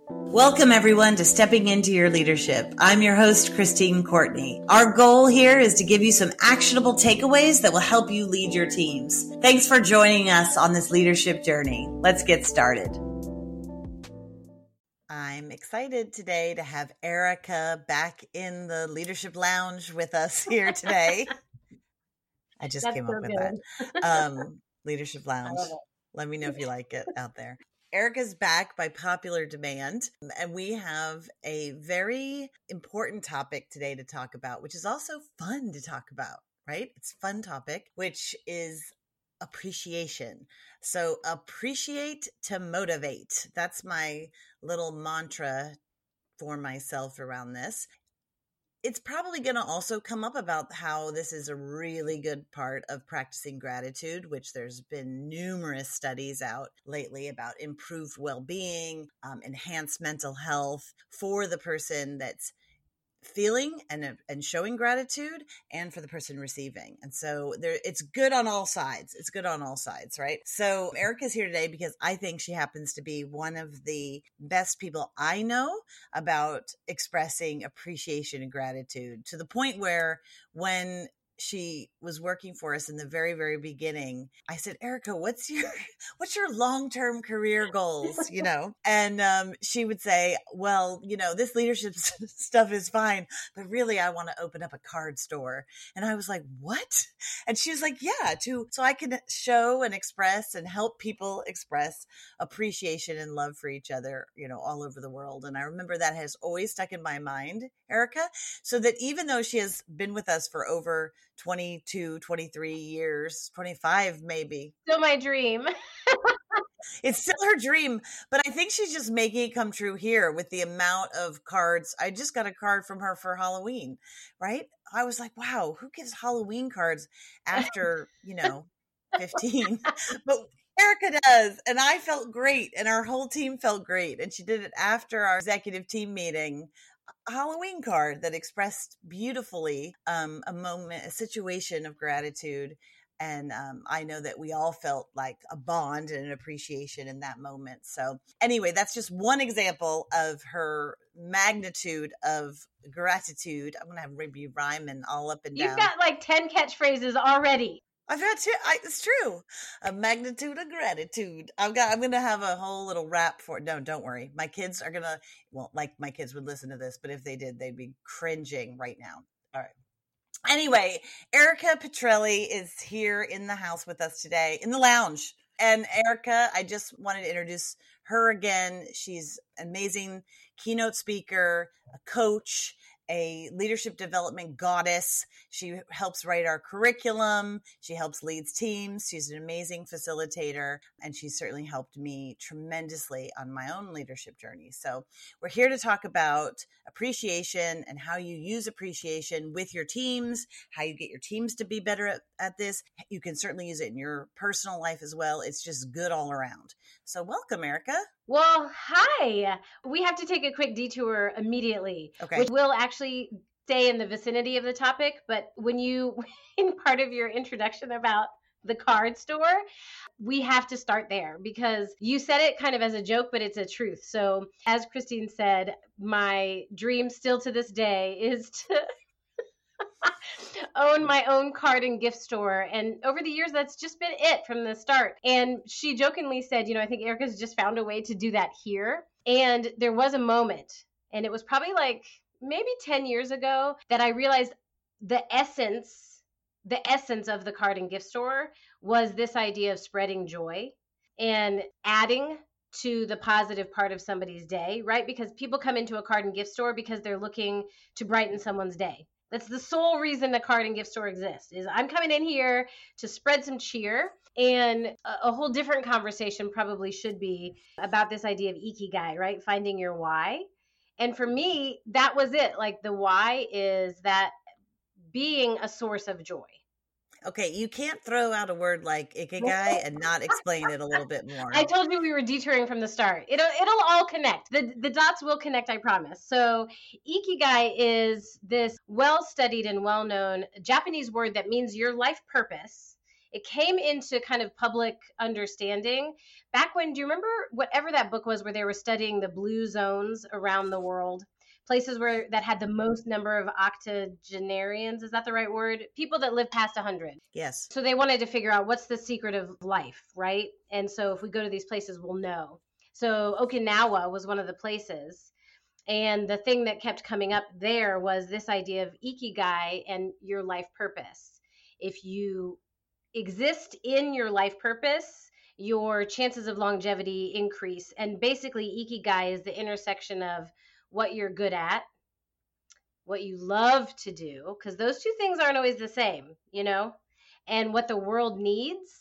Welcome, everyone, to Stepping Into Your Leadership. I'm your host, Christine Courtney. Our goal here is to give you some actionable takeaways that will help you lead your teams. Thanks for joining us on this leadership journey. Let's get started. I'm excited today to have Erika back in the Leadership Lounge with us here today. I just That's came so up with good. that. Um, leadership Lounge. Let me know if you like it out there. Erika's back by popular demand, and we have a very important topic today to talk about, which is also fun to talk about, right? It's fun topic, which is appreciation. So appreciate to motivate. That's my little mantra for myself around this it's probably going to also come up about how this is a really good part of practicing gratitude, which there's been numerous studies out lately about improved well being, um, enhanced mental health for the person that's feeling and and showing gratitude and for the person receiving. And so there it's good on all sides. It's good on all sides right? So erika's here today because i think she happens to be one of the best people i know about expressing appreciation and gratitude to the point where when she was working for us in the very very beginning i said erika what's your what's your long-term career goals? You know? And um, she would say well you know this leadership stuff is fine but really i want to open up a card store. And i was like what? And she was like yeah to so i can show and express and help people express appreciation and love for each other you know all over the world. And i remember that has always stuck in my mind erika so that even though she has been with us for over 22, 23 years, 25 maybe. Still my dream. it's still her dream, but I think she's just making it come true here with the amount of cards. I just got a card from her for Halloween, right? I was like, wow, who gives Halloween cards after, you know, 15? but Erika does. And I felt great. And our whole team felt great. And she did it after our executive team meeting Halloween card that expressed beautifully um, a moment, a situation of gratitude. And um, I know that we all felt like a bond and an appreciation in that moment. So, anyway, that's just one example of her magnitude of gratitude. I'm going to have Ruby rhyming all up and down. You've got like 10 catchphrases already. I've had to. I, it's true. A magnitude of gratitude. I've got. I'm gonna have a whole little rap for. It. No, don't worry. My kids are gonna. Well, like my kids would listen to this, but if they did, they'd be cringing right now. All right. Anyway, Erika Petrelli is here in the house with us today in the lounge. And Erika, I just wanted to introduce her again. She's amazing keynote speaker, a coach, a leadership development goddess. She helps write our curriculum. She helps leads teams. She's an amazing facilitator, and she's certainly helped me tremendously on my own leadership journey. So, we're here to talk about appreciation and how you use appreciation with your teams, how you get your teams to be better at, at this. You can certainly use it in your personal life as well. It's just good all around. So, welcome, Erika. Well, hi. We have to take a quick detour immediately, okay. which will actually stay in the vicinity of the topic. But when you, in part of your introduction about the card store, we have to start there because you said it kind of as a joke, but it's a truth. So, as Christine said, my dream still to this day is to own my own card and gift store. And over the years, that's just been it from the start. And she jokingly said, you know, I think Erika's just found a way to do that here. And there was a moment, and it was probably like maybe 10 years ago that I realized the essence, the essence of the card and gift store was this idea of spreading joy and adding to the positive part of somebody's day, right? Because people come into a card and gift store because they're looking to brighten someone's day. That's the sole reason the card and gift store exists. Is I'm coming in here to spread some cheer. And a, a whole different conversation probably should be about this idea of ikigai, right? Finding your why. And for me, that was it. Like the why is that being a source of joy Okay, you can't throw out a word like ikigai and not explain it a little bit more. I told you we were detouring from the start. It'll it'll all connect. The the dots will connect, I promise. So, ikigai is this well-studied and well-known Japanese word that means your life purpose it came into kind of public understanding back when do you remember whatever that book was where they were studying the blue zones around the world places where that had the most number of octogenarians is that the right word? People that live past 100 yes. So they wanted to figure out what's the secret of life right? And so if we go to these places we'll know. So okinawa was one of the places. And the thing that kept coming up there was this idea of ikigai and your life purpose. If you exist in your life purpose your chances of longevity increase. And basically ikigai is the intersection of what you're good at, what you love to do, because those two things aren't always the same, you know, and what the world needs.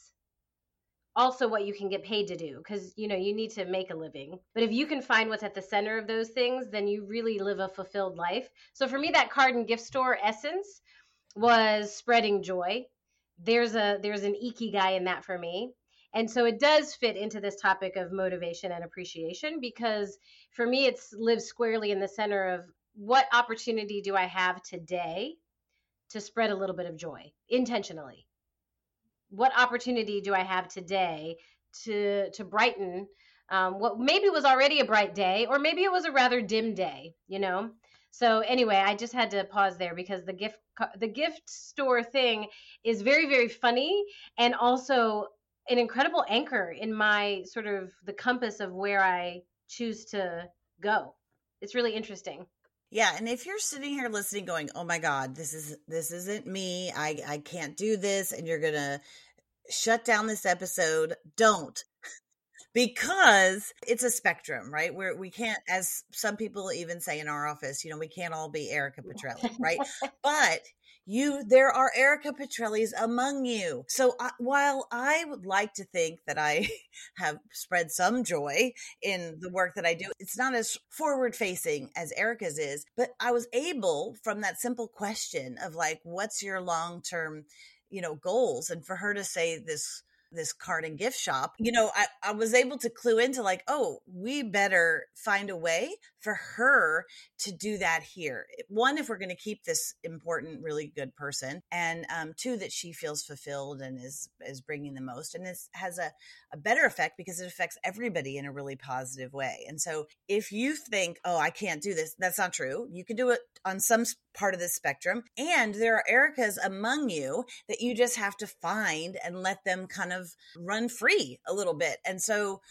Also, what you can get paid to do, because you know you need to make a living. But if you can find what's at the center of those things, then you really live a fulfilled life. So for me, that card and gift store essence was spreading joy. There's a there's an ikigai in that for me. And so it does fit into this topic of motivation and appreciation because for me, it's lives squarely in the center of what opportunity do I have today to spread a little bit of joy intentionally? What opportunity do I have today to to brighten um, what maybe was already a bright day, or maybe it was a rather dim day, you know? So anyway, I just had to pause there because the gift the gift store thing is very very funny and also an incredible anchor in my sort of the compass of where I choose to go. It's really interesting. Yeah, and if you're sitting here listening going, "Oh my god, this is this isn't me. I I can't do this." And you're going to shut down this episode, don't. because it's a spectrum, right? Where we can't as some people even say in our office, you know, we can't all be Erika Petrelli, right? but you there are Erika Petrellis among you. So uh, while I would like to think that I have spread some joy in the work that I do, it's not as forward facing as Erika's is, but I was able from that simple question of like what's your long-term, you know, goals and for her to say this this card and gift shop, you know, I, I was able to clue into like, oh, we better find a way for her to do that here. One, if we're going to keep this important, really good person, and um, two, that she feels fulfilled and is is bringing the most, and this has a, a better effect because it affects everybody in a really positive way. And so, if you think, oh, I can't do this, that's not true. You can do it on some part of the spectrum, and there are Erikas among you that you just have to find and let them kind of run free a little bit. And so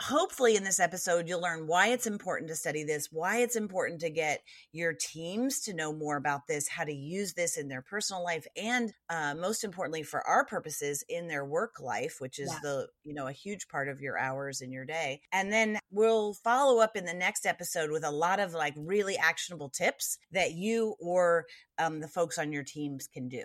hopefully in this episode you'll learn why it's important to study this why it's important to get your teams to know more about this how to use this in their personal life and uh, most importantly for our purposes in their work life which is yeah. the you know a huge part of your hours in your day and then we'll follow up in the next episode with a lot of like really actionable tips that you or um, the folks on your teams can do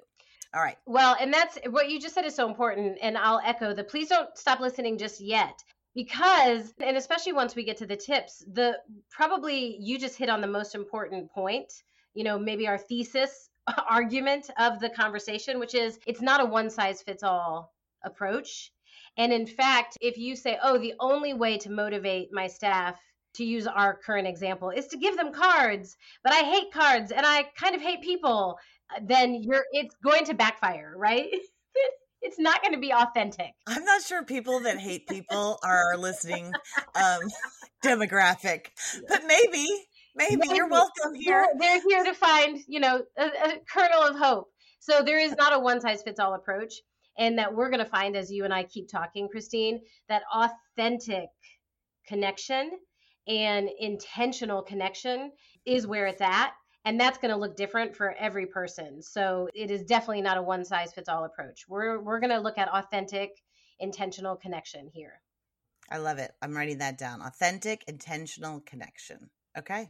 all right. Well, and that's what you just said is so important. And I'll echo the please don't stop listening just yet because and especially once we get to the tips the probably you just hit on the most important point you know maybe our thesis argument of the conversation which is it's not a one size fits all approach and in fact if you say oh the only way to motivate my staff to use our current example is to give them cards but i hate cards and i kind of hate people then you're it's going to backfire right it's not going to be authentic. I'm not sure people that hate people are listening um, demographic, but maybe, maybe, maybe, you're welcome here. They're, they're here to find, you know, a, a kernel of hope. So there is not a one size fits all approach. And that we're going to find as you and I keep talking, Christine, that authentic connection and intentional connection is where it's at and that's going to look different for every person. So it is definitely not a one size fits all approach. We're we're going to look at authentic, intentional connection here. I love it. I'm writing that down. Authentic, intentional connection. Okay.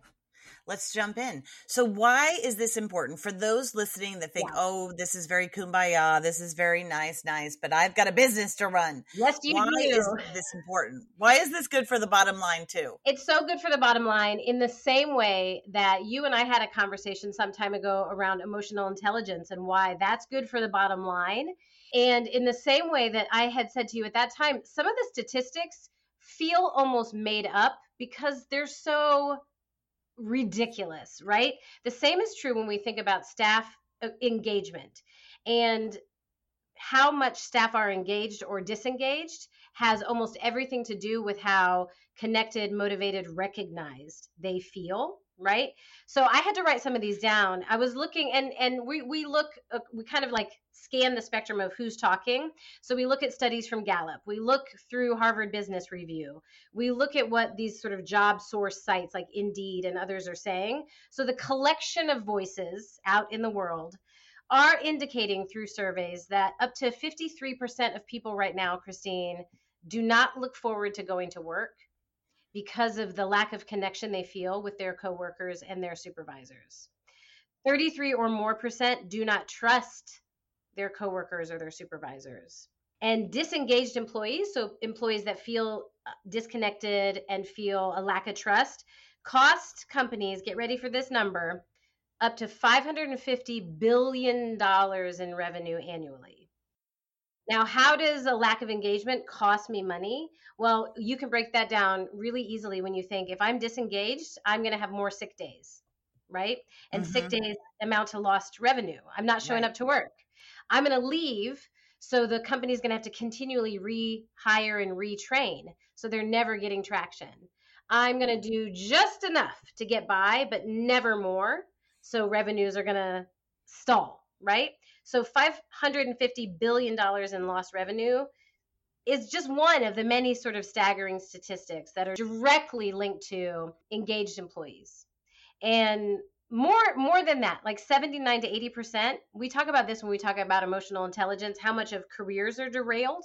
Let's jump in. So, why is this important for those listening that think, yeah. "Oh, this is very kumbaya. This is very nice, nice," but I've got a business to run. Yes, you why do. is this important? Why is this good for the bottom line too? It's so good for the bottom line in the same way that you and I had a conversation some time ago around emotional intelligence and why that's good for the bottom line. And in the same way that I had said to you at that time, some of the statistics feel almost made up because they're so ridiculous, right? The same is true when we think about staff uh, engagement. And how much staff are engaged or disengaged has almost everything to do with how connected, motivated, recognized they feel right? So i had to write some of these down. I was looking and and we we look uh, we kind of like scan the spectrum of who's talking. So we look at studies from gallup. We look through harvard business review. We look at what these sort of job source sites like indeed and others are saying. So the collection of voices out in the world are indicating through surveys that up to 53% of people right now christine do not look forward to going to work because of the lack of connection they feel with their coworkers and their supervisors. 33 or more percent do not trust their coworkers or their supervisors. And disengaged employees, so employees that feel uh, disconnected and feel a lack of trust, cost companies, get ready for this number, up to $550 billion in revenue annually. Now, how does a lack of engagement cost me money? Well, you can break that down really easily when you think if I'm disengaged, I'm going to have more sick days, right? And mm-hmm. sick days amount to lost revenue. I'm not showing right. up to work. I'm going to leave, so the company's going to have to continually rehire and retrain. So they're never getting traction. I'm going to do just enough to get by, but never more. So revenues are going to stall, right? So $550 billion in lost revenue is just one of the many sort of staggering statistics that are directly linked to engaged employees. And more more than that, like 79 to 80%, we talk about this when we talk about emotional intelligence, how much of careers are derailed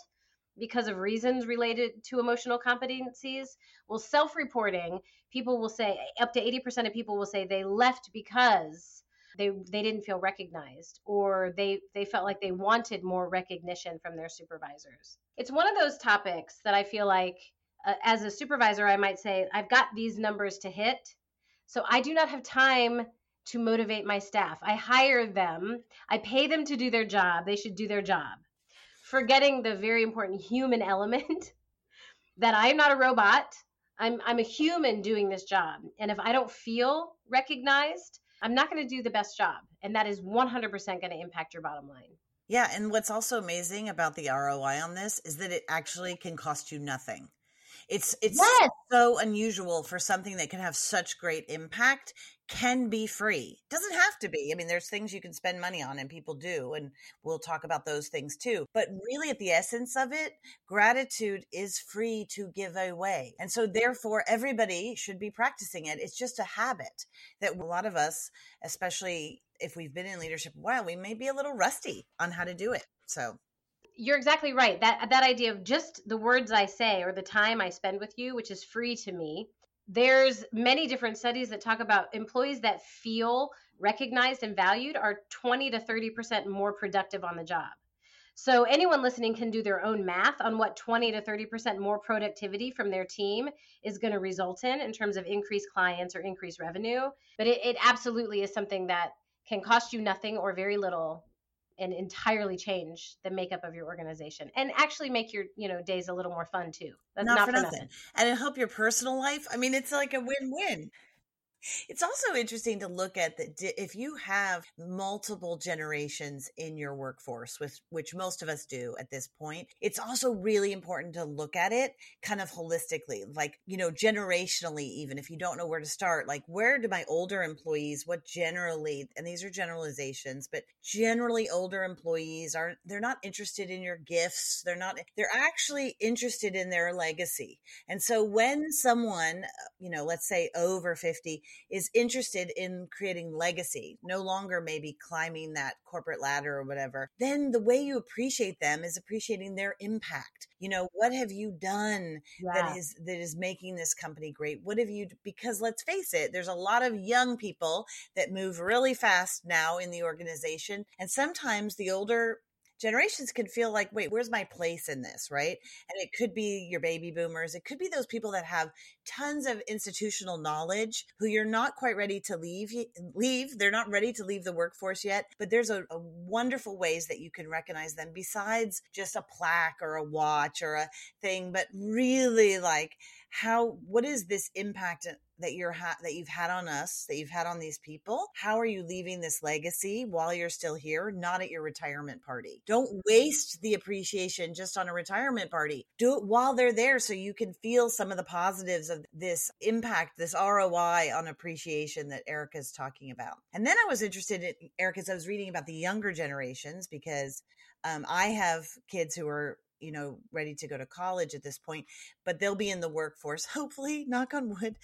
because of reasons related to emotional competencies. Well, self-reporting, people will say up to 80% of people will say they left because they they didn't feel recognized or they they felt like they wanted more recognition from their supervisors. It's one of those topics that i feel like uh, as a supervisor i might say i've got these numbers to hit so i do not have time to motivate my staff. I hire them. I pay them to do their job. They should do their job. Forgetting the very important human element that i'm not a robot. I'm I'm a human doing this job. And if I don't feel recognized, I'm not going to do the best job. And that is 100% going to impact your bottom line. Yeah. And what's also amazing about the ROI on this is that it actually can cost you nothing. It's it's yes. so unusual for something that can have such great impact can be free. Doesn't have to be. I mean, there's things you can spend money on and people do and we'll talk about those things too. But really at the essence of it, gratitude is free to give away. And so therefore everybody should be practicing it. It's just a habit that a lot of us, especially if we've been in leadership a while, we may be a little rusty on how to do it. So you're exactly right. That that idea of just the words I say or the time I spend with you, which is free to me. There's many different studies that talk about employees that feel recognized and valued are 20 to 30% more productive on the job. So anyone listening can do their own math on what 20 to 30% more productivity from their team is going to result in in terms of increased clients or increased revenue. But it, it absolutely is something that can cost you nothing or very little and entirely change the makeup of your organization and actually make your you know days a little more fun too. That's not, not for, for nothing. nothing. And it help your personal life i mean it's like a win-win it's also interesting to look at that if you have multiple generations in your workforce, with which most of us do at this point, it's also really important to look at it kind of holistically, like, you know, generationally, even if you don't know where to start, like, where do my older employees, what generally, and these are generalizations, but generally older employees are, they're not interested in your gifts. They're not, they're actually interested in their legacy. And so when someone, uh, you know, let's say over 50, is interested in creating legacy, no longer maybe climbing that corporate ladder or whatever, then the way you appreciate them is appreciating their impact. You know, what have you done yeah. that is that is making this company great? What have you because let's face it, there's a lot of young people that move really fast now in the organization and sometimes the older generations can feel like, wait, where's my place in this? Right. And it could be your baby boomers. It could be those people that have tons of institutional knowledge who you're not quite ready to leave, leave. They're not ready to leave the workforce yet, but there's a, a wonderful ways that you can recognize them besides just a plaque or a watch or a thing, but really like how what is this impact that you're ha- that you've had on us that you've had on these people? How are you leaving this legacy while you're still here not at your retirement party? Don't waste the appreciation just on a retirement party. Do it while they're there so you can feel some of the positives of this impact this roi on appreciation that erika's talking about. And then i was interested in erika as i was reading about the younger generations because um, I have kids who are you know ready to go to college at this point but they'll be in the workforce hopefully knock on wood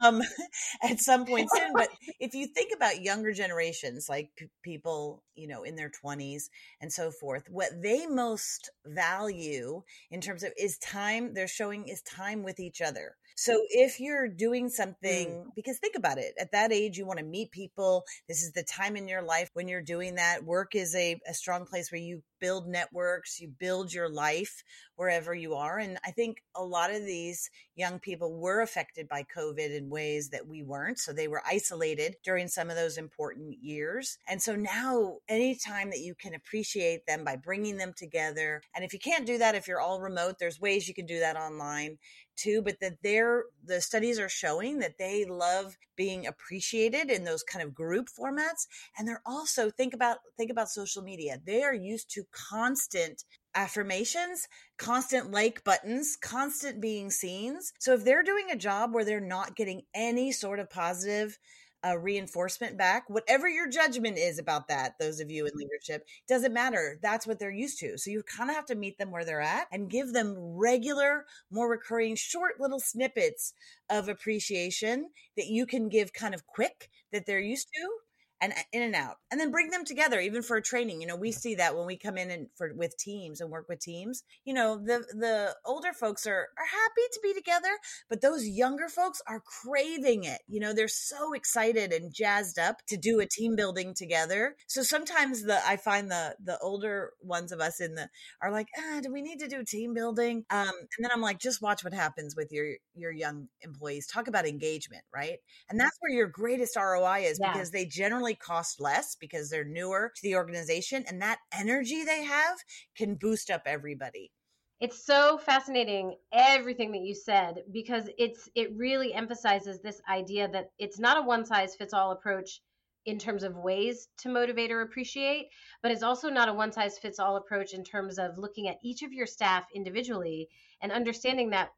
um, at some point soon. But if you think about younger generations like p- people you know in their 20s and so forth what they most value in terms of is time they're showing is time with each other so if you're doing something, mm. because think about it, at that age, you want to meet people. This is the time in your life when you're doing that. Work is a, a strong place where you build networks, you build your life wherever you are. And I think a lot of these young people were affected by COVID in ways that we weren't. So they were isolated during some of those important years. And so now, anytime that you can appreciate them by bringing them together, and if you can't do that, if you're all remote, there's ways you can do that online too, but that they're the studies are showing that they love being appreciated in those kind of group formats. And they're also think about think about social media. They are used to constant affirmations, constant like buttons, constant being seen. So if they're doing a job where they're not getting any sort of positive uh, reinforcement back, whatever your judgment is about that, those of you in leadership, doesn't matter. That's what they're used to. So you kind of have to meet them where they're at and give them regular, more recurring, short little snippets of appreciation that you can give kind of quick that they're used to and uh, in and out and then bring them together even for training you know we see that when we come in and for with teams and work with teams you know the the older folks are are happy to be together but those younger folks are craving it you know they're so excited and jazzed up to do a team building together. So sometimes the i find the the older ones of us in the are like ah, do we need to do team building? Um and then i'm like just watch what happens with your your young employees. Talk about engagement right? And that's where your greatest roi is yeah. because they generally generally cost less because they're newer to the organization and that energy they have can boost up everybody. It's so fascinating everything that you said because it's it really emphasizes this idea that it's not a one size fits all approach in terms of ways to motivate or appreciate but it's also not a one size fits all approach in terms of looking at each of your staff individually and understanding that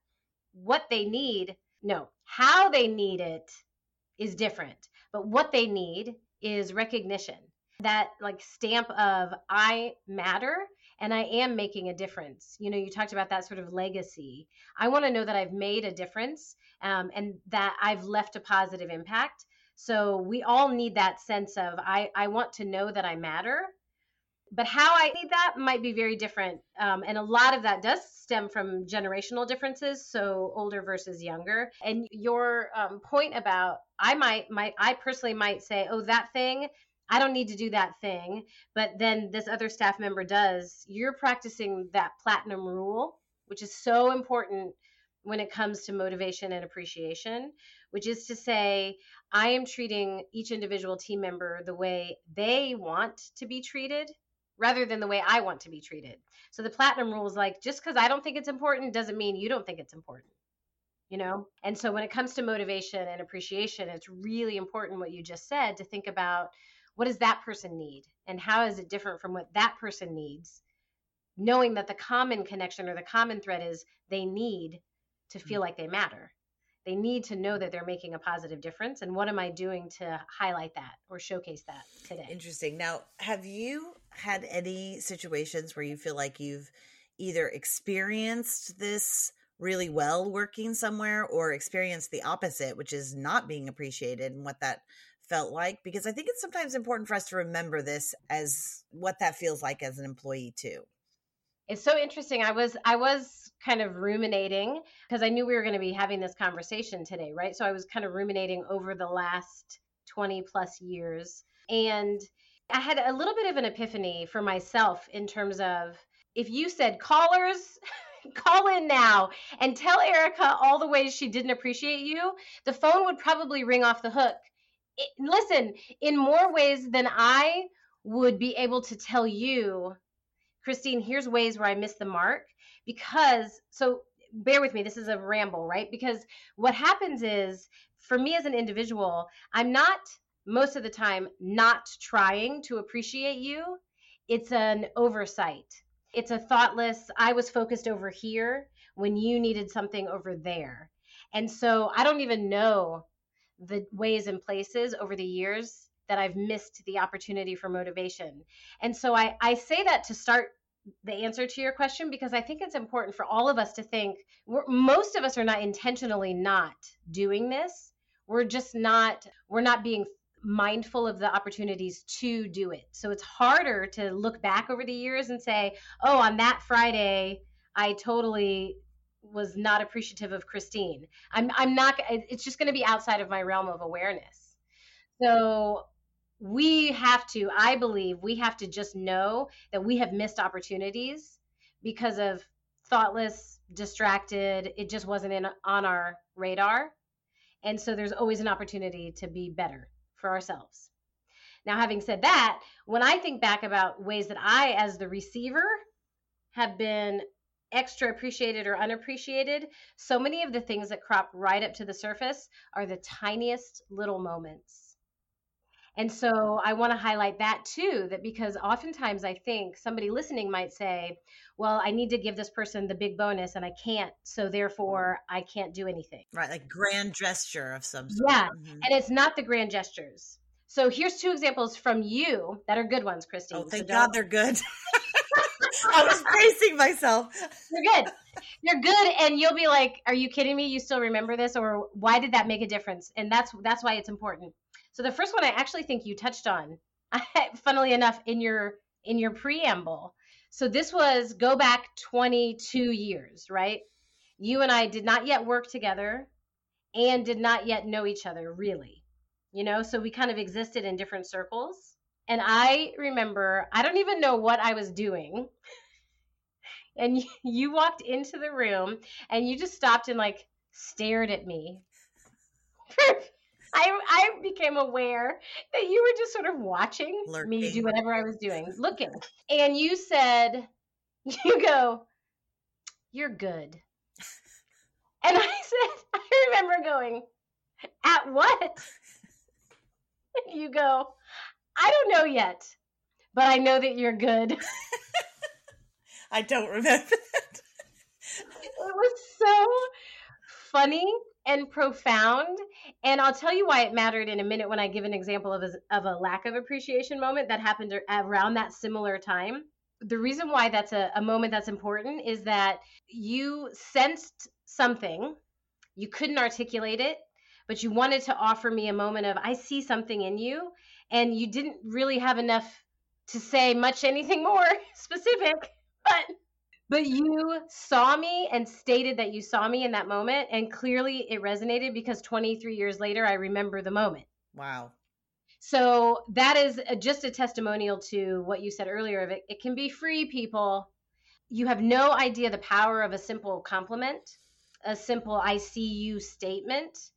what they need no how they need it is different but what they need is recognition that like stamp of I matter and I am making a difference. You know, you talked about that sort of legacy. I want to know that I've made a difference um, and that I've left a positive impact. So we all need that sense of I, I want to know that I matter. But how I need that might be very different. Um, and a lot of that does stem from generational differences, so older versus younger. And your um, point about I might might I personally might say, oh, that thing, I don't need to do that thing, but then this other staff member does. You're practicing that platinum rule, which is so important when it comes to motivation and appreciation, which is to say, I am treating each individual team member the way they want to be treated rather than the way I want to be treated. So the platinum rule is like just because I don't think it's important doesn't mean you don't think it's important you know? And so when it comes to motivation and appreciation it's really important what you just said to think about what does that person need? And how is it different from what that person needs? Knowing that the common connection or the common thread is they need to mm-hmm. feel like they matter. They need to know that they're making a positive difference and what am i doing to highlight that or showcase that today? Interesting. Now have you had any situations where you feel like you've either experienced this really well working somewhere or experienced the opposite, which is not being appreciated and what that felt like. Because I think it's sometimes important for us to remember this as what that feels like as an employee too. It's so interesting. I was I was kind of ruminating because I knew we were going to be having this conversation today, right? So I was kind of ruminating over the last 20 plus years and I had a little bit of an epiphany for myself in terms of if you said callers call in now and tell Erika all the ways she didn't appreciate you, the phone would probably ring off the hook. It, listen, in more ways than I would be able to tell you, Christine, here's ways where I missed the mark. Because, so bear with me, this is a ramble, right? Because what happens is for me as an individual, I'm not most of the time not trying to appreciate you. It's an oversight. It's a thoughtless, I was focused over here when you needed something over there. And so I don't even know the ways and places over the years that I've missed the opportunity for motivation. And so I, I say that to start the answer to your question because I think it's important for all of us to think most of us are not intentionally not doing this. We're just not we're not being mindful of the opportunities to do it. So it's harder to look back over the years and say, "Oh, on that Friday, I totally was not appreciative of Christine." I'm I'm not it's just going to be outside of my realm of awareness. So we have to, I believe, we have to just know that we have missed opportunities because of thoughtless, distracted, it just wasn't in on our radar. And so there's always an opportunity to be better for ourselves. Now, having said that, when I think back about ways that I, as the receiver, have been extra appreciated or unappreciated, so many of the things that crop right up to the surface are the tiniest little moments and so I want to highlight that too, that because oftentimes I think somebody listening might say, well, I need to give this person the big bonus and I can't. So therefore, I can't do anything. Right. Like grand gesture of some sort. Yeah. Mm-hmm. And it's not the grand gestures. So here's two examples from you that are good ones, Christine. Oh, thank so God they're good. I was bracing myself. You're good. You're good, and you'll be like, "Are you kidding me? You still remember this, or why did that make a difference?" And that's that's why it's important. So the first one I actually think you touched on, funnily enough, in your in your preamble. So this was go back 22 years, right? You and I did not yet work together and did not yet know each other really. You know, so we kind of existed in different circles. And I remember, I don't even know what I was doing. and you walked into the room and you just stopped and like stared at me I I became aware that you were just sort of watching Lurking. me do whatever I was doing, looking. And you said, you go, you're good. And I said, I remember going, at what? And you go, I don't know yet, but I know that you're good. I don't remember that. it was so funny and profound. And I'll tell you why it mattered in a minute when I give an example of a, of a lack of appreciation moment that happened around that similar time. The reason why that's a, a moment that's important is that you sensed something, you couldn't articulate it, but you wanted to offer me a moment of, I see something in you, and you didn't really have enough to say much anything more specific, but but you saw me and stated that you saw me in that moment and clearly it resonated because 23 years later i remember the moment. Wow. So that is a, just a testimonial to what you said earlier of it. It can be free people. You have no idea the power of a simple compliment a simple i see you statement.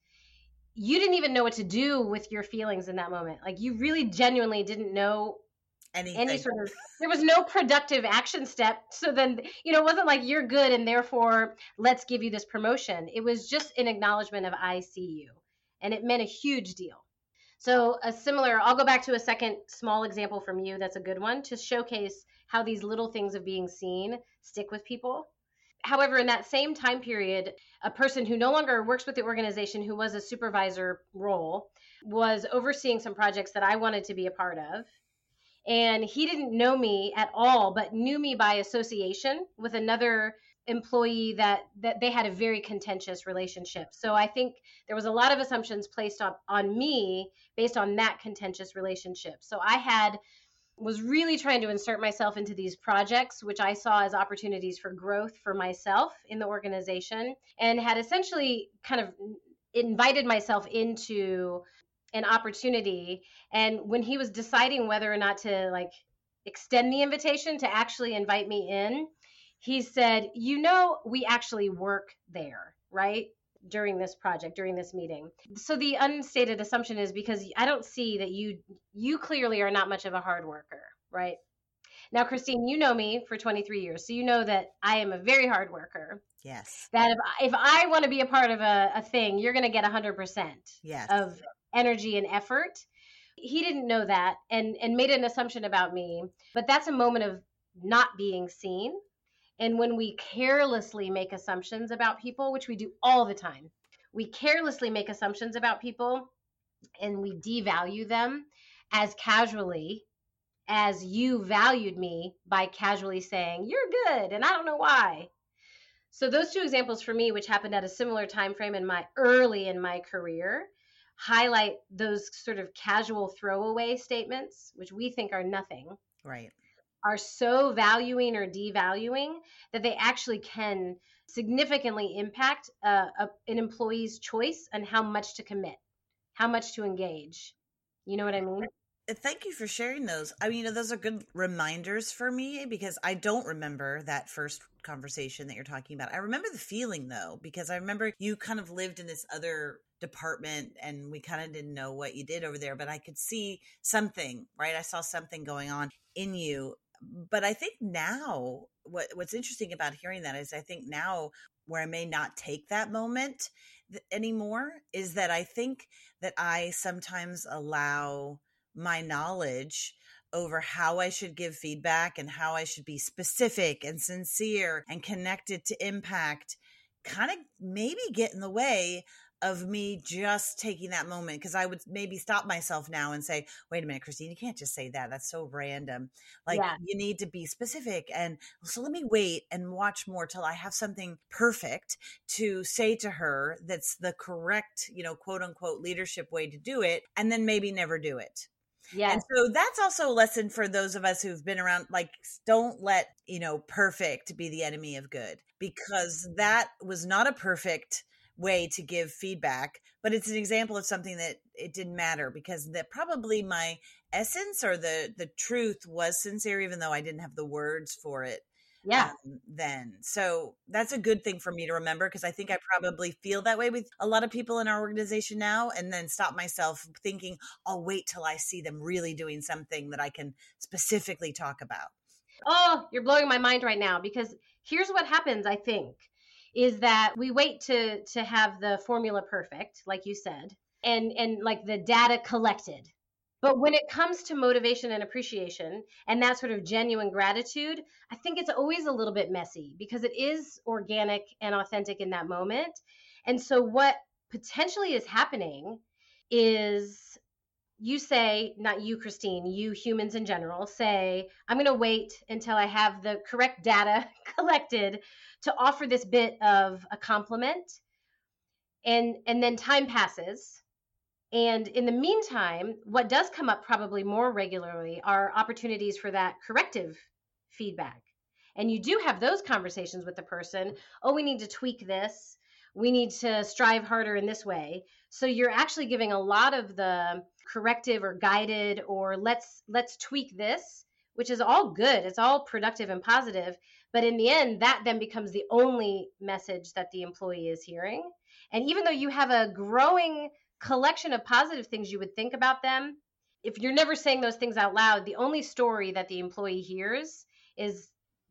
You didn't even know what to do with your feelings in that moment. Like you really genuinely didn't know anything. any sort of there was no productive action step so then you know it wasn't like you're good and therefore let's give you this promotion. It was just an acknowledgement of i see you. And it meant a huge deal. So a similar i'll go back to a second small example from you that's a good one to showcase how these little things of being seen stick with people. However in that same time period a person who no longer works with the organization who was a supervisor role was overseeing some projects that i wanted to be a part of and he didn't know me at all but knew me by association with another employee that that they had a very contentious relationship. So i think there was a lot of assumptions placed on on me based on that contentious relationship. So i had was really trying to insert myself into these projects which i saw as opportunities for growth for myself in the organization and had essentially kind of invited myself into an opportunity and when he was deciding whether or not to like extend the invitation to actually invite me in he said you know we actually work there right during this project during this meeting so the unstated assumption is because i don't see that you you clearly are not much of a hard worker right Now, Christine, you know me for 23 years, so you know that I am a very hard worker. Yes. That if, if I want to be a part of a, a thing, you're going to get 100% yes. of energy and effort. He didn't know that and, and made an assumption about me. But that's a moment of not being seen. And when we carelessly make assumptions about people, which we do all the time, we carelessly make assumptions about people and we devalue them as casually as you valued me by casually saying you're good and i don't know why so those two examples for me which happened at a similar time frame in my early in my career highlight those sort of casual throwaway statements which we think are nothing right are so valuing or devaluing that they actually can significantly impact uh, a, an employee's choice and how much to commit how much to engage you know what i mean Thank you for sharing those. I mean, you know, those are good reminders for me because I don't remember that first conversation that you're talking about. I remember the feeling though, because I remember you kind of lived in this other department and we kind of didn't know what you did over there, but I could see something, right? I saw something going on in you. But I think now what what's interesting about hearing that is I think now where I may not take that moment anymore is that I think that I sometimes allow my knowledge over how I should give feedback and how I should be specific and sincere and connected to impact kind of maybe get in the way of me just taking that moment because I would maybe stop myself now and say, wait a minute, Christine, you can't just say that. That's so random. Like yeah. you need to be specific. And so let me wait and watch more till I have something perfect to say to her that's the correct, you know, quote unquote leadership way to do it. And then maybe never do it. Yeah. And so that's also a lesson for those of us who've been around. Like, don't let, you know, perfect be the enemy of good because that was not a perfect way to give feedback, but it's an example of something that it didn't matter because that probably my essence or the the truth was sincere even though I didn't have the words for it yeah. um, then. So that's a good thing for me to remember because i think i probably feel that way with a lot of people in our organization now and then stop myself thinking i'll wait till i see them really doing something that i can specifically talk about. Oh you're blowing my mind right now because here's what happens i think is that we wait to to have the formula perfect like you said and and like the data collected but when it comes to motivation and appreciation and that sort of genuine gratitude, I think it's always a little bit messy because it is organic and authentic in that moment. And so, what potentially is happening is you say, not you, Christine, you humans in general say, I'm going to wait until I have the correct data collected to offer this bit of a compliment. And, and then time passes and in the meantime, what does come up probably more regularly are opportunities for that corrective feedback. And you do have those conversations with the person. Oh, we need to tweak this. We need to strive harder in this way. So you're actually giving a lot of the corrective or guided or let's let's tweak this, which is all good. It's all productive and positive, but in the end that then becomes the only message that the employee is hearing. And even though you have a growing collection of positive things you would think about them if you're never saying those things out loud the only story that the employee hears is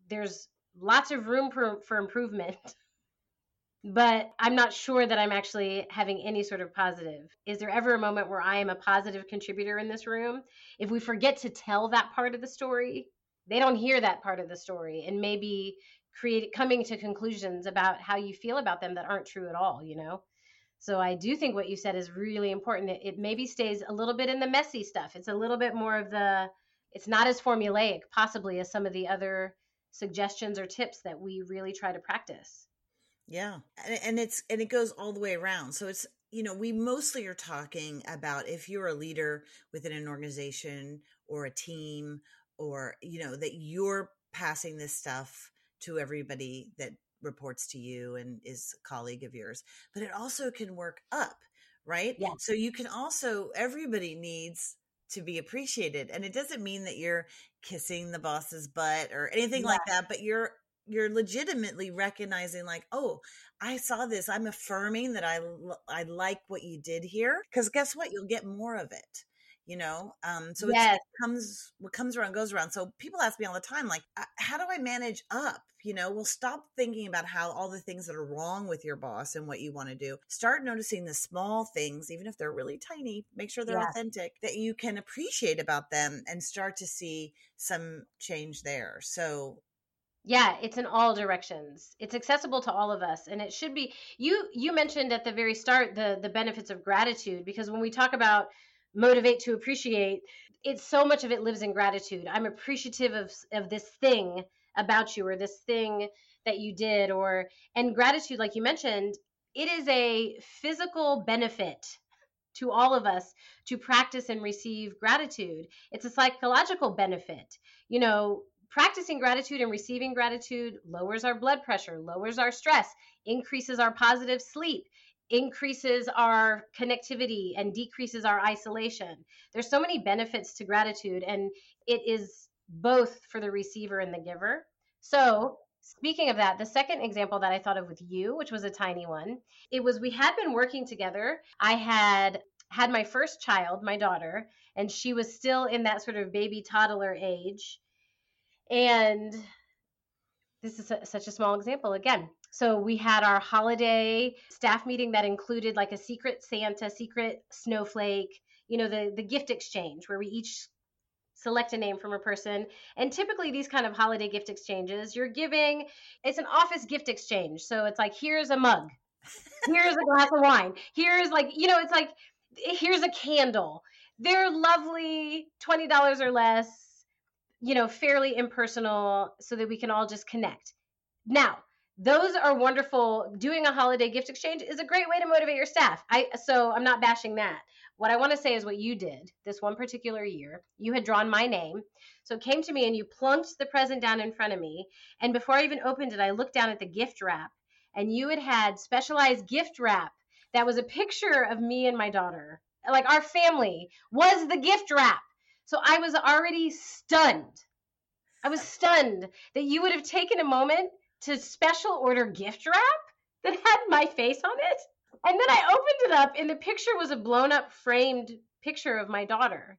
there's lots of room for, for improvement but i'm not sure that i'm actually having any sort of positive is there ever a moment where i am a positive contributor in this room if we forget to tell that part of the story they don't hear that part of the story and maybe create coming to conclusions about how you feel about them that aren't true at all you know so I do think what you said is really important. It, it maybe stays a little bit in the messy stuff. It's a little bit more of the, it's not as formulaic possibly as some of the other suggestions or tips that we really try to practice. Yeah. And, and it's, and it goes all the way around. So it's, you know, we mostly are talking about if you're a leader within an organization or a team or, you know, that you're passing this stuff to everybody that reports to you and is a colleague of yours, but it also can work up, right? Yeah. So you can also, everybody needs to be appreciated. And it doesn't mean that you're kissing the boss's butt or anything yeah. like that, but you're you're legitimately recognizing like oh i saw this. I'm affirming that i i like what you did here. Because guess what? You'll get more of it you know? Um so yes. it comes what comes around goes around. So people ask me all the time like uh, how do i manage up? You know well stop thinking about how all the things that are wrong with your boss and what you want to do. Start noticing the small things even if they're really tiny make sure they're yeah. authentic that you can appreciate about them and start to see some change there. So yeah it's in all directions. It's accessible to all of us and it should be you you mentioned at the very start the the benefits of gratitude because when we talk about motivate to appreciate it's so much of it lives in gratitude. I'm appreciative of of this thing about you or this thing that you did or and gratitude like you mentioned it is a physical benefit to all of us to practice and receive gratitude. It's a psychological benefit. You know practicing gratitude and receiving gratitude lowers our blood pressure lowers our stress increases our positive sleep increases our connectivity and decreases our isolation. There's so many benefits to gratitude, and it is both for the receiver and the giver. So, speaking of that, the second example that I thought of with you, which was a tiny one, it was we had been working together. I had had my first child, my daughter, and she was still in that sort of baby toddler age. And this is a, such a small example again. So we had our holiday staff meeting that included like a secret Santa, secret snowflake, you know, the the gift exchange where we each select a name from a person. And typically these kind of holiday gift exchanges, you're giving it's an office gift exchange. So it's like here's a mug. Here's a glass of wine. Here's like, you know, it's like here's a candle. They're lovely, $20 or less, you know, fairly impersonal so that we can all just connect. Now, those are wonderful. Doing a holiday gift exchange is a great way to motivate your staff. I so i'm not bashing that. What i want to say is what you did this one particular year. You had drawn my name. So it came to me and you plunked the present down in front of me. And before i even opened it i looked down at the gift wrap and you had had specialized gift wrap that was a picture of me and my daughter. Like our family was the gift wrap so i was already stunned i was stunned that you would have taken a moment to special order gift wrap that had my face on it. And then I opened it up, and the picture was a blown up framed picture of my daughter.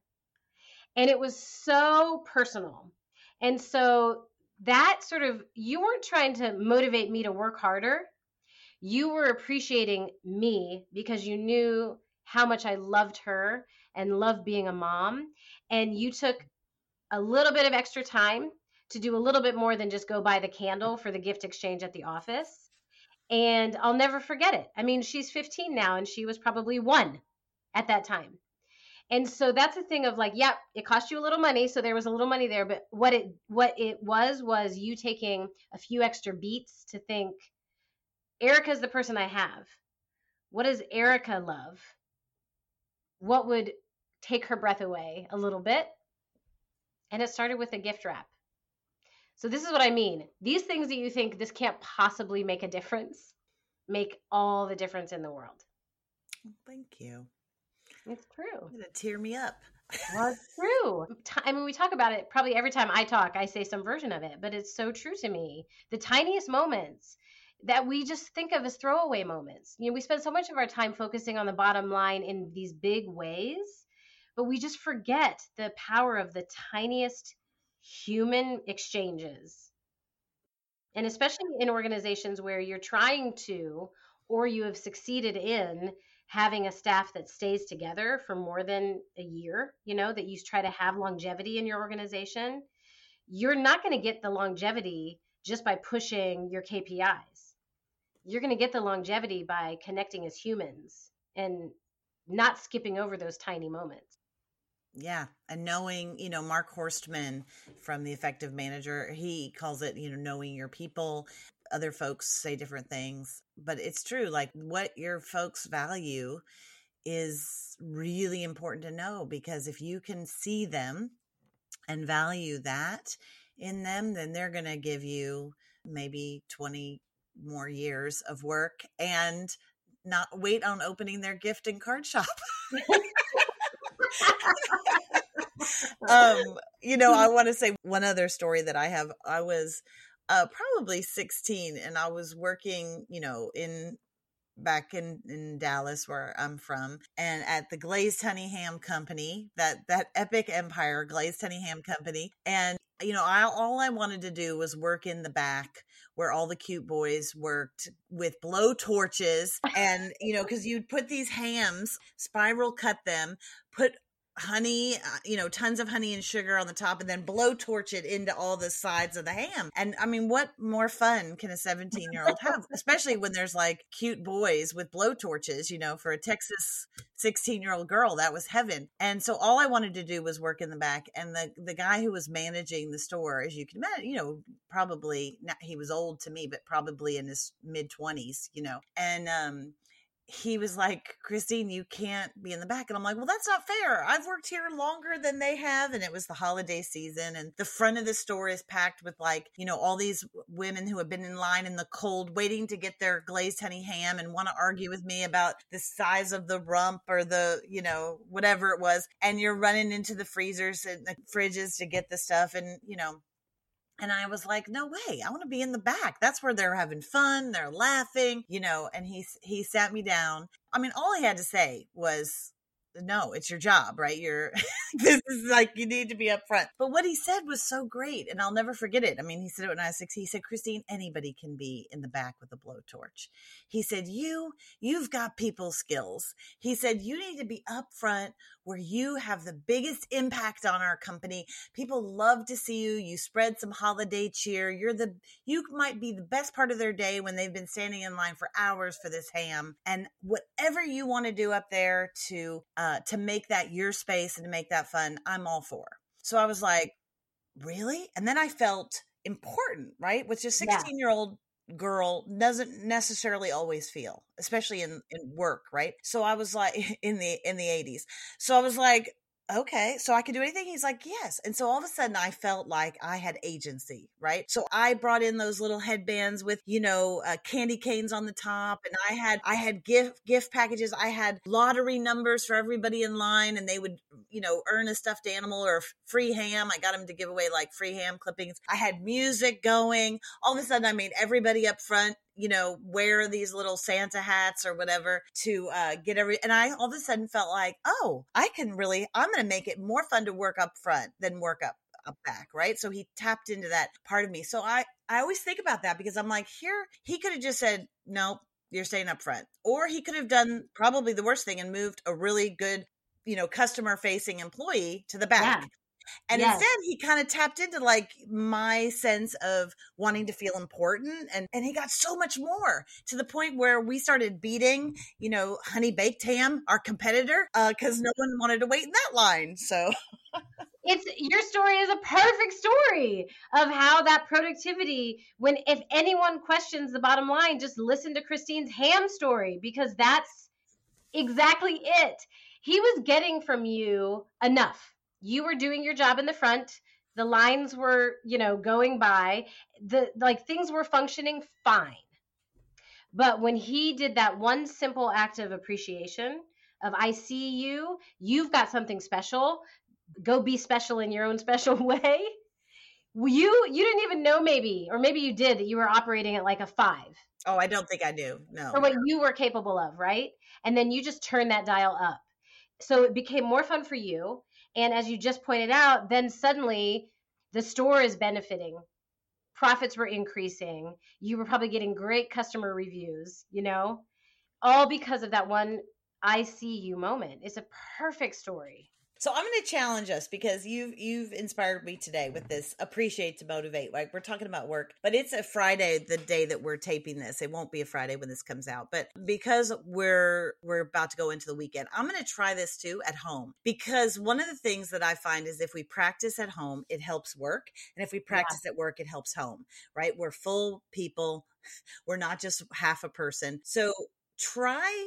And it was so personal. And so that sort of, you weren't trying to motivate me to work harder. You were appreciating me because you knew how much I loved her and loved being a mom. And you took a little bit of extra time to do a little bit more than just go buy the candle for the gift exchange at the office. And I'll never forget it. I mean, she's 15 now and she was probably one at that time. And so that's a thing of like, yep, it cost you a little money, so there was a little money there, but what it what it was was you taking a few extra beats to think Erika's the person I have. What does Erika love? What would take her breath away a little bit? And it started with a gift wrap. So this is what I mean. These things that you think this can't possibly make a difference make all the difference in the world. Thank you. It's true. Gonna tear me up. well, it's true. I mean, we talk about it probably every time I talk, I say some version of it, but it's so true to me. The tiniest moments that we just think of as throwaway moments. You know, we spend so much of our time focusing on the bottom line in these big ways, but we just forget the power of the tiniest human exchanges. And especially in organizations where you're trying to, or you have succeeded in having a staff that stays together for more than a year, you know, that you try to have longevity in your organization, you're not going to get the longevity just by pushing your KPIs. You're going to get the longevity by connecting as humans and not skipping over those tiny moments. Yeah. And knowing, you know, Mark Horstman from The Effective Manager, he calls it, you know, knowing your people. Other folks say different things, but it's true. Like what your folks value is really important to know because if you can see them and value that in them, then they're going to give you maybe 20 more years of work and not wait on opening their gift and card shop. um, you know, I want to say one other story that I have. I was uh, probably 16 and I was working, you know, in back in in Dallas where I'm from and at the Glazed Honey Ham Company that that epic empire Glazed Honey Ham Company and you know I, all I wanted to do was work in the back where all the cute boys worked with blow torches and you know because you'd put these hams spiral cut them put honey, uh, you know, tons of honey and sugar on the top and then blow torch it into all the sides of the ham. And I mean, what more fun can a 17 year old have, especially when there's like cute boys with blow torches, you know, for a Texas 16 year old girl, that was heaven. And so all I wanted to do was work in the back. And the, the guy who was managing the store, as you can imagine, you know, probably not, he was old to me, but probably in his mid 20s, you know, and, um, he was like, Christine, you can't be in the back. And I'm like, well, that's not fair. I've worked here longer than they have. And it was the holiday season. And the front of the store is packed with like, you know, all these women who have been in line in the cold waiting to get their glazed honey ham and want to argue with me about the size of the rump or the, you know, whatever it was. And you're running into the freezers and the fridges to get the stuff. And, you know, and I was like, no way. I want to be in the back. That's where they're having fun. They're laughing, you know, and he, he sat me down. I mean, all he had to say was, no, it's your job, right? You're this is like you need to be up front. But what he said was so great, and I'll never forget it. I mean, he said it when I was six. He said, Christine, anybody can be in the back with a blowtorch. He said, You, you've got people skills. He said, You need to be up front where you have the biggest impact on our company. People love to see you. You spread some holiday cheer. You're the you might be the best part of their day when they've been standing in line for hours for this ham. And whatever you want to do up there to uh, to make that your space and to make that fun, I'm all for. So I was like, really? And then I felt important, right? Which a 16 year old girl doesn't necessarily always feel especially in in work right so i was like in the in the 80s so i was like okay, so I can do anything? He's like, yes. And so all of a sudden I felt like I had agency, right? So I brought in those little headbands with, you know, uh, candy canes on the top and I had, I had gift, gift packages. I had lottery numbers for everybody in line and they would, you know, earn a stuffed animal or free ham. I got them to give away like free ham clippings. I had music going. All of a sudden I made everybody up front you know, wear these little Santa hats or whatever to uh, get every. And I all of a sudden felt like, oh, I can really, I'm going to make it more fun to work up front than work up up back, right? So he tapped into that part of me. So I I always think about that because I'm like, here he could have just said, nope, you're staying up front, or he could have done probably the worst thing and moved a really good you know customer facing employee to the back yeah. And yes. instead, he kind of tapped into like my sense of wanting to feel important. And, and he got so much more to the point where we started beating, you know, Honey Baked Ham, our competitor, because uh, no one wanted to wait in that line. So. it's your story is a perfect story of how that productivity when if anyone questions the bottom line just listen to christine's ham story because that's exactly it he was getting from you enough you were doing your job in the front the lines were you know going by the like things were functioning fine. But when he did that one simple act of appreciation of i see you you've got something special go be special in your own special way you you didn't even know maybe or maybe you did that you were operating at like a five. Oh i don't think i do no for what you were capable of right? And then you just turned that dial up. So it became more fun for you and as you just pointed out, then suddenly the store is benefiting. Profits were increasing. You were probably getting great customer reviews, you know, all because of that one I see you moment. It's a perfect story. So I'm going to challenge us because you've you've inspired me today with this appreciate to motivate. Like we're talking about work, but it's a Friday the day that we're taping this. It won't be a Friday when this comes out, but because we're we're about to go into the weekend, I'm going to try this too at home because one of the things that I find is if we practice at home, it helps work, and if we practice yeah. at work, it helps home. Right? We're full people. We're not just half a person. So try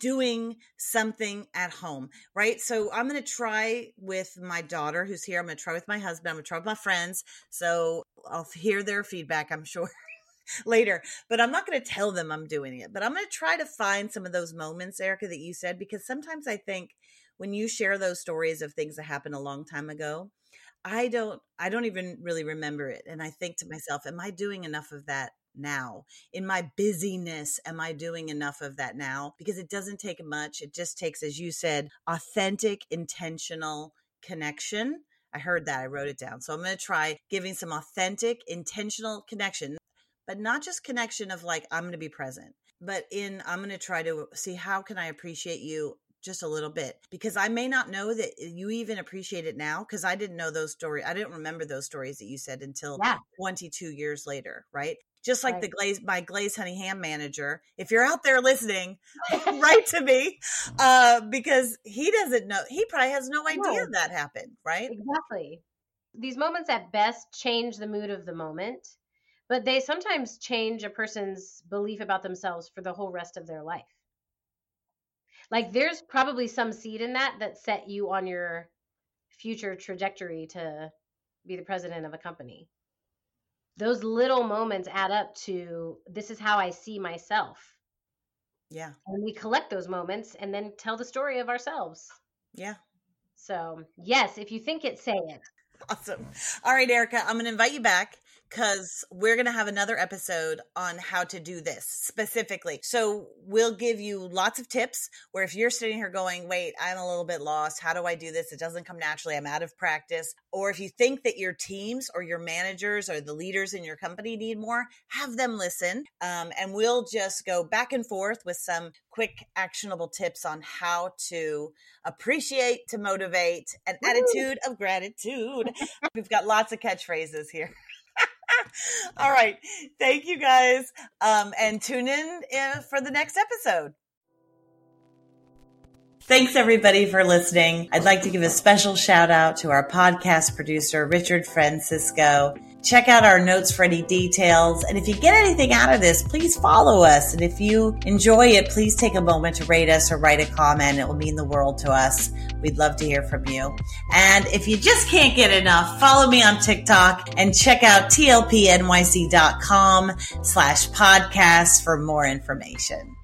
doing something at home, right? So I'm going to try with my daughter who's here. I'm going to try with my husband. I'm going to try with my friends. So I'll hear their feedback, I'm sure. later, but I'm not going to tell them I'm doing it. But I'm going to try to find some of those moments, Erika, that you said, because sometimes I think when you share those stories of things that happened a long time ago, I don't I don't even really remember it and I think to myself am I doing enough of that now? In my busyness, am I doing enough of that now? Because it doesn't take much. It just takes, as you said, authentic, intentional connection. I heard that. I wrote it down. So I'm going to try giving some authentic, intentional connection, but not just connection of like, I'm going to be present, but in, I'm going to try to see how can I appreciate you just a little bit because I may not know that you even appreciate it now because I didn't know those stories. I didn't remember those stories that you said until yeah. 22 years later, right? Just like right. the glaze, my glaze honey ham manager. If you're out there listening, write to me uh, because he doesn't know. He probably has no idea no. that happened, right? Exactly. These moments at best change the mood of the moment, but they sometimes change a person's belief about themselves for the whole rest of their life. Like there's probably some seed in that that set you on your future trajectory to be the president of a company. Those little moments add up to this is how I see myself. Yeah. And we collect those moments and then tell the story of ourselves. Yeah. So, yes, if you think it, say it. Awesome. All right, Erika, I'm going to invite you back because we're going to have another episode on how to do this specifically. So we'll give you lots of tips where if you're sitting here going, wait, I'm a little bit lost. How do I do this? It doesn't come naturally. I'm out of practice. Or if you think that your teams or your managers or the leaders in your company need more, have them listen. Um, and we'll just go back and forth with some quick actionable tips on how to appreciate, to motivate, an Woo! attitude of gratitude. We've got lots of catchphrases here. All right. Thank you guys. Um, and tune in uh, for the next episode. Thanks everybody for listening. I'd like to give a special shout out to our podcast producer, Richard Francisco. Check out our notes for any details. And if you get anything out of this, please follow us. And if you enjoy it, please take a moment to rate us or write a comment. It will mean the world to us. We'd love to hear from you. And if you just can't get enough, follow me on TikTok and check out tlpnyc.com slash podcast for more information.